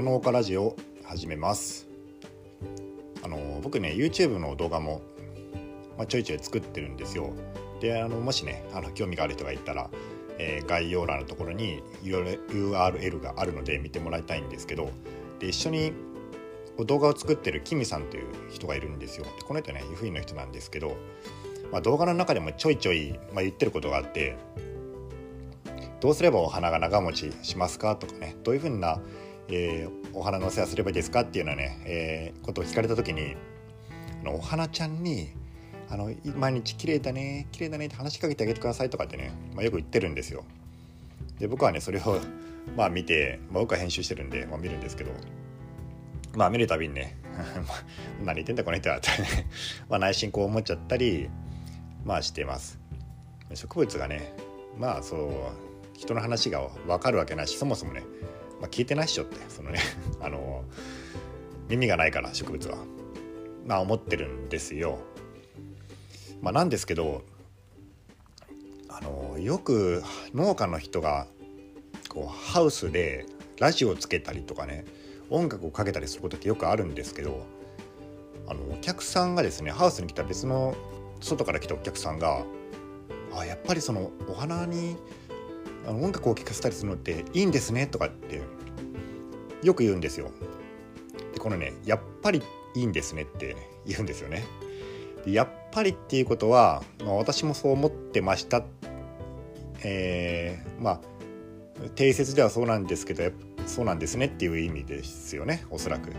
花農家ラジオ始めますあの僕ね YouTube の動画も、まあ、ちょいちょい作ってるんですよであのもしねあの興味がある人がいたら、えー、概要欄のところに URL があるので見てもらいたいんですけどで一緒に動画を作ってるキミさんという人がいるんですよこの人ね湯布院の人なんですけど、まあ、動画の中でもちょいちょい、まあ、言ってることがあってどうすればお花が長持ちしますかとかねどういうふうな、えー、お花のお世話すればいいですかっていうようなね、えー、ことを聞かれた時にあのお花ちゃんにあの毎日綺麗だね綺麗だねって話しかけてあげてくださいとかってね、まあ、よく言ってるんですよ。で僕はねそれをまあ見て、まあ、僕は編集してるんで、まあ、見るんですけどまあ見るたびにね 何言ってんだこの人はってね まあ内心こう思っちゃったりまあしてます植物がねまあそう人の話が分かるわけないしそもそもね、まあ、聞いてないっしょってそのね あの耳がないから植物は。まあ思ってるんですよ。まあなんですけどあのよく農家の人がこうハウスでラジオをつけたりとかね音楽をかけたりすることってよくあるんですけどあのお客さんがですねハウスに来た別の外から来たお客さんがあやっぱりそのお花にあの音楽を聴かせたりするのっていいんですねとかってよく言うんですよ。でこのねやっぱりいいんですねって言うんですよね。でやっぱりっていうことは、まあ、私もそう思ってました。えー、まあ定説ではそうなんですけどそうなんですねっていう意味ですよねおそらく。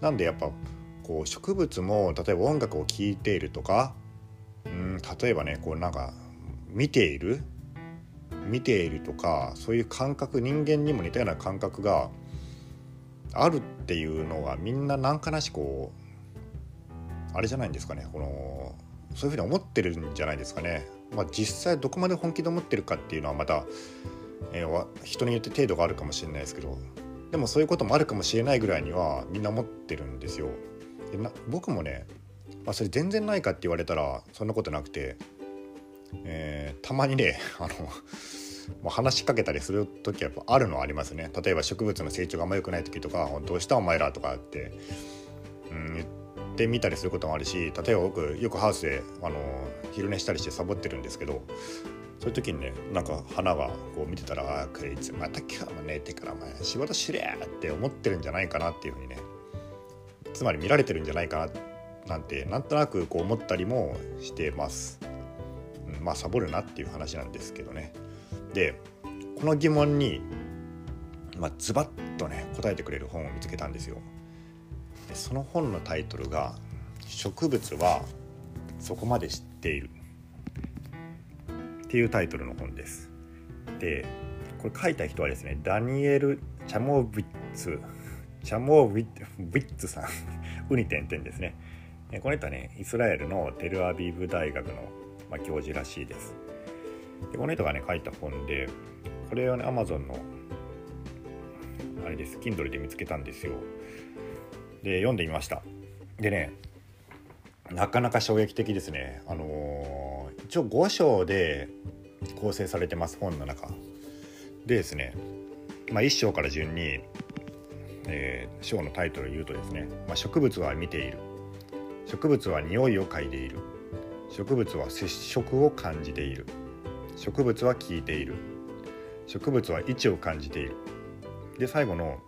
なんでやっぱこう植物も例えば音楽を聴いているとかうん例えばねこうなんか見ている見ているとかそういう感覚人間にも似たような感覚があるっていうのはみんな何かなしこうあれじゃないんですかねこのそういうふうに思ってるんじゃないですかね。まあ、実際どこまで本気で思ってるかっていうのはまたえー、人によって程度があるかもしれないですけどでもそういうこともあるかもしれないぐらいにはみんな思ってるんですよ。でな僕もね、まあ、それ全然ないかって言われたらそんなことなくて、えー、たまにね あのまあ、話しかけたりする時はやっぱあるのはありますね例えば植物の成長があんま良くない時とか「どうしたお前ら」とかって、うん、言ってみたりすることもあるし例えば僕よくハウスであの昼寝したりしてサボってるんですけどそういう時にねなんか花がこう見てたら「あこいつまた今日も寝てからお前仕事しれ!」って思ってるんじゃないかなっていうふうにねつまり見られてるんじゃないかななんてなんとなくこう思ったりもしてます。まあサボるなっていう話なんですけどね。でこの疑問に、まあ、ズバッとね答えてくれる本を見つけたんですよ。でその本のタイトルが「植物はそこまで知っている」っていうタイトルの本です。でこれ書いた人はですねダニエル・チャモビッツチャモビッツさんウニ点々ですねこの人はねイスラエルのテルアビブ大学の、まあ、教授らしいです。でこの人がね書いた本でこれをね Amazon のあれです Kindle で見つけたんですよ。で読んでみました。でねなかなか衝撃的ですね。あのー一応5章で構成されてます本の中。でですね、まあ、1章から順に、えー、章のタイトルを言うとですね、まあ、植物は見ている。植物は匂いを嗅いでいる。植物は接触を感じている。植物は聞いている。植物は位置を感じている。で最後の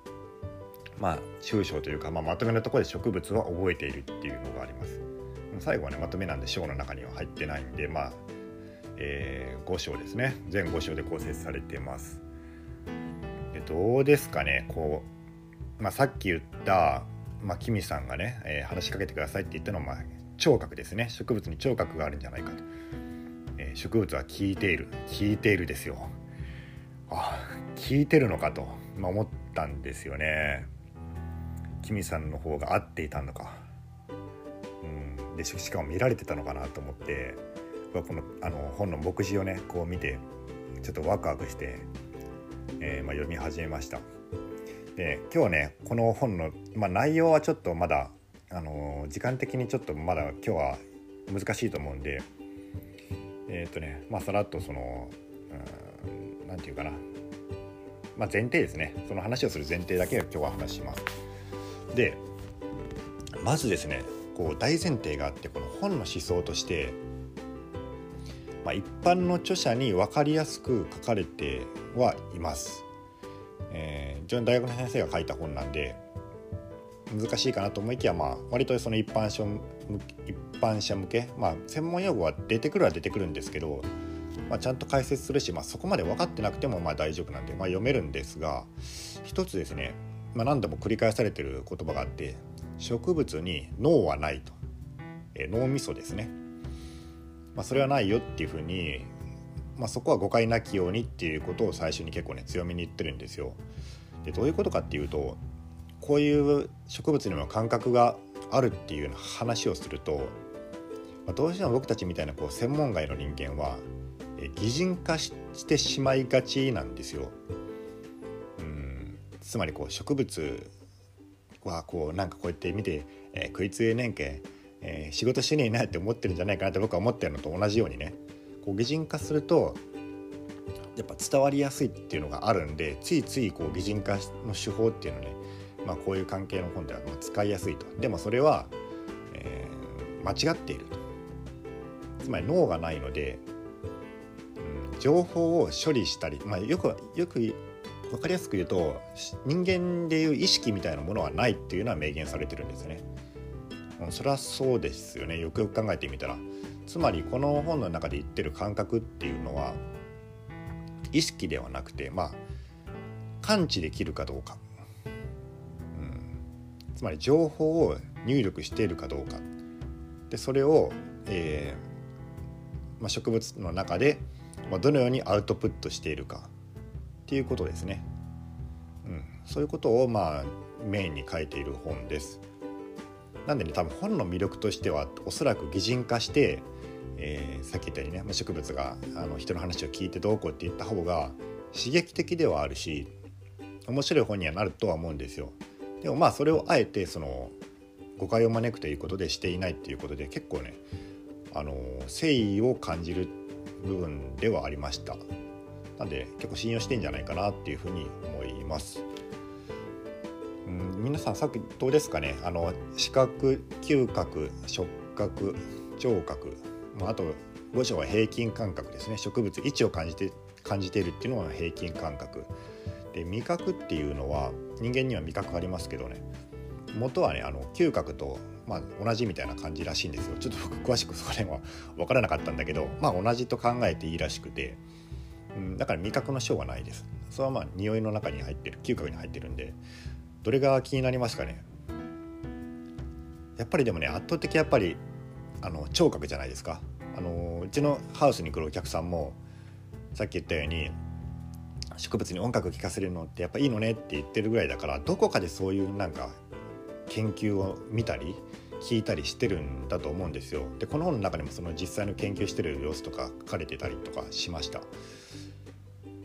まあ抽象というか、まあ、まとめのところで植物は覚えているっていうのがあります。最後はねまとめなんで章の中には入ってないんでまあ、えー、5章ですね。全5章で構成されてます。でどうですかね。こう、まあ、さっき言った、まあ、キミさんがね、えー、話しかけてくださいって言ったのは、まあ、聴覚ですね。植物に聴覚があるんじゃないかと、えー、植物は聞いている。聞いているですよ。あ聞いてるのかと、まあ、思ったんですよね。キミさんの方が合っていたのか。うん。でしかも見られてたのかなと思って。このあの本の目次をねこう見てちょっとワクワクして、えー、まあ、読み始めました。で今日ねこの本の、まあ、内容はちょっとまだ、あの時間的にちょっとまだ今日は難しいと思うんでえっ、ー、とねまあさらっとその何て言うかな。まあ、前提ですね。その話をする前提だけを今日は話します。でまずですねこう大前提があってこの本の思想として、まあ、一般の著者に分かりやすく書かれてはいます。えー、大学の先生が書いた本なんで難しいかなと思いきや、まあ、割とその一般者一般者向け、まあ、専門用語は出てくるは出てくるんですけど、まあ、ちゃんと解説するし、まあ、そこまで分かってなくてもまあ大丈夫なんで、まあ、読めるんですが一つですね、まあ、何度も繰り返されてる言葉があって植物に脳はないと、え脳みそですね、まあ、それはないよっていうふうに、まあ、そこは誤解なきようにっていうことを最初に結構ね強めに言ってるんですよ。でどういうことかっていうとこういう植物にも感覚があるっていう話をすると、まあ、どうしても僕たちみたいなこう専門外の人間は擬人化してしまいがちなんですよ。つまりこう植物はこうなんかこうやって見て、えー、食いつえねんけ、えー、仕事しねえなって思ってるんじゃないかなって僕は思ってるのと同じようにねこう擬人化するとやっぱ伝わりやすいっていうのがあるんでついついこう擬人化の手法っていうのね、まあ、こういう関係の本ではま使いやすいと。でもそれは、えー、間違っていると。つまり脳がないので、うん、情報を処理したり、まあ、よくよく分かりやすく言うと人間でいう意識みたいなものはないっていうのは明言されてるんですよね。それはそうですよね。よくよく考えてみたら。つまりこの本の中で言ってる感覚っていうのは意識ではなくてまあ感知できるかどうか、つまり情報を入力しているかどうかでそれを、えーまあ、植物の中でまあどのようにアウトプットしているかっていうことですね。うん、そういうことをまあメインに書いている本です。なんでね多分本の魅力としてはおそらく擬人化して、えー、さっき言ったようにね植物があの人の話を聞いてどうこうって言った方が刺激的ではあるし面白い本にはなるとは思うんですよ。でもまあそれをあえてその誤解を招くということでしていないっていうことで結構ねあの誠意を感じる部分ではありました。なんで結構信用してんじゃないかなっていうふうに思います。うん、皆さんさっきどうですかね？あの視覚嗅覚触覚聴覚、まあ、あと五条は平均感覚ですね植物位置を感じて感じているっていうのは平均感覚で味覚っていうのは人間には味覚ありますけどね。元はねあの嗅覚と、まあ、同じみたいな感じらしいんですよ。ちょっと僕詳しくそこら辺は分からなかったんだけどまあ同じと考えていいらしくて。うん、だから味覚の章はないです。それはまあ匂いの中に入ってる嗅覚に入ってるんでどれが気になりますかね。やっぱりでもね圧倒的やっぱりあの聴覚じゃないですか。あのうちのハウスに来るお客さんもさっき言ったように植物に音楽聴かせるのってやっぱいいのねって言ってるぐらいだからどこかでそういうなんか研究を見たり聞いたりしてるんだと思うんですよ。でこの本の中にもその実際の研究してる様子とか書かれてたりとかしました。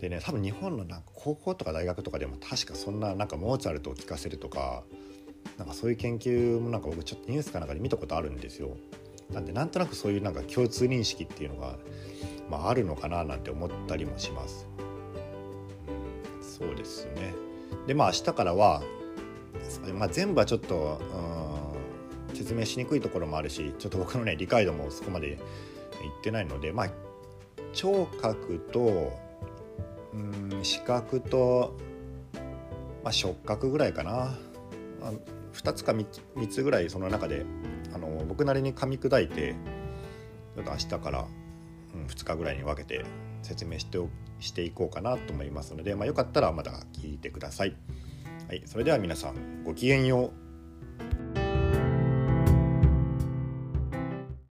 でね多分日本のなんか高校とか大学とかでも確かそんななんかモーツァルトを聴かせるとかなんかそういう研究もなんか僕ちょっとニュースかなんかで見たことあるんですよ。なんでなんとなくそういうなんか共通認識っていうのが、まあ、あるのかななんて思ったりもします。そうですね。でまあ明日からは、まあ、全部はちょっと、うん、説明しにくいところもあるしちょっと僕のね理解度もそこまでいってないのでまあ聴覚とうん視覚と、まあ、触覚ぐらいかな、まあ、2つか 3, 3つぐらいその中であの僕なりに噛み砕いてちょっと明日から、うん、2日ぐらいに分けて説明してしていこうかなと思いますので、まあ、よかったらまた聞いてください。はい、それでは皆さんごきげんよう。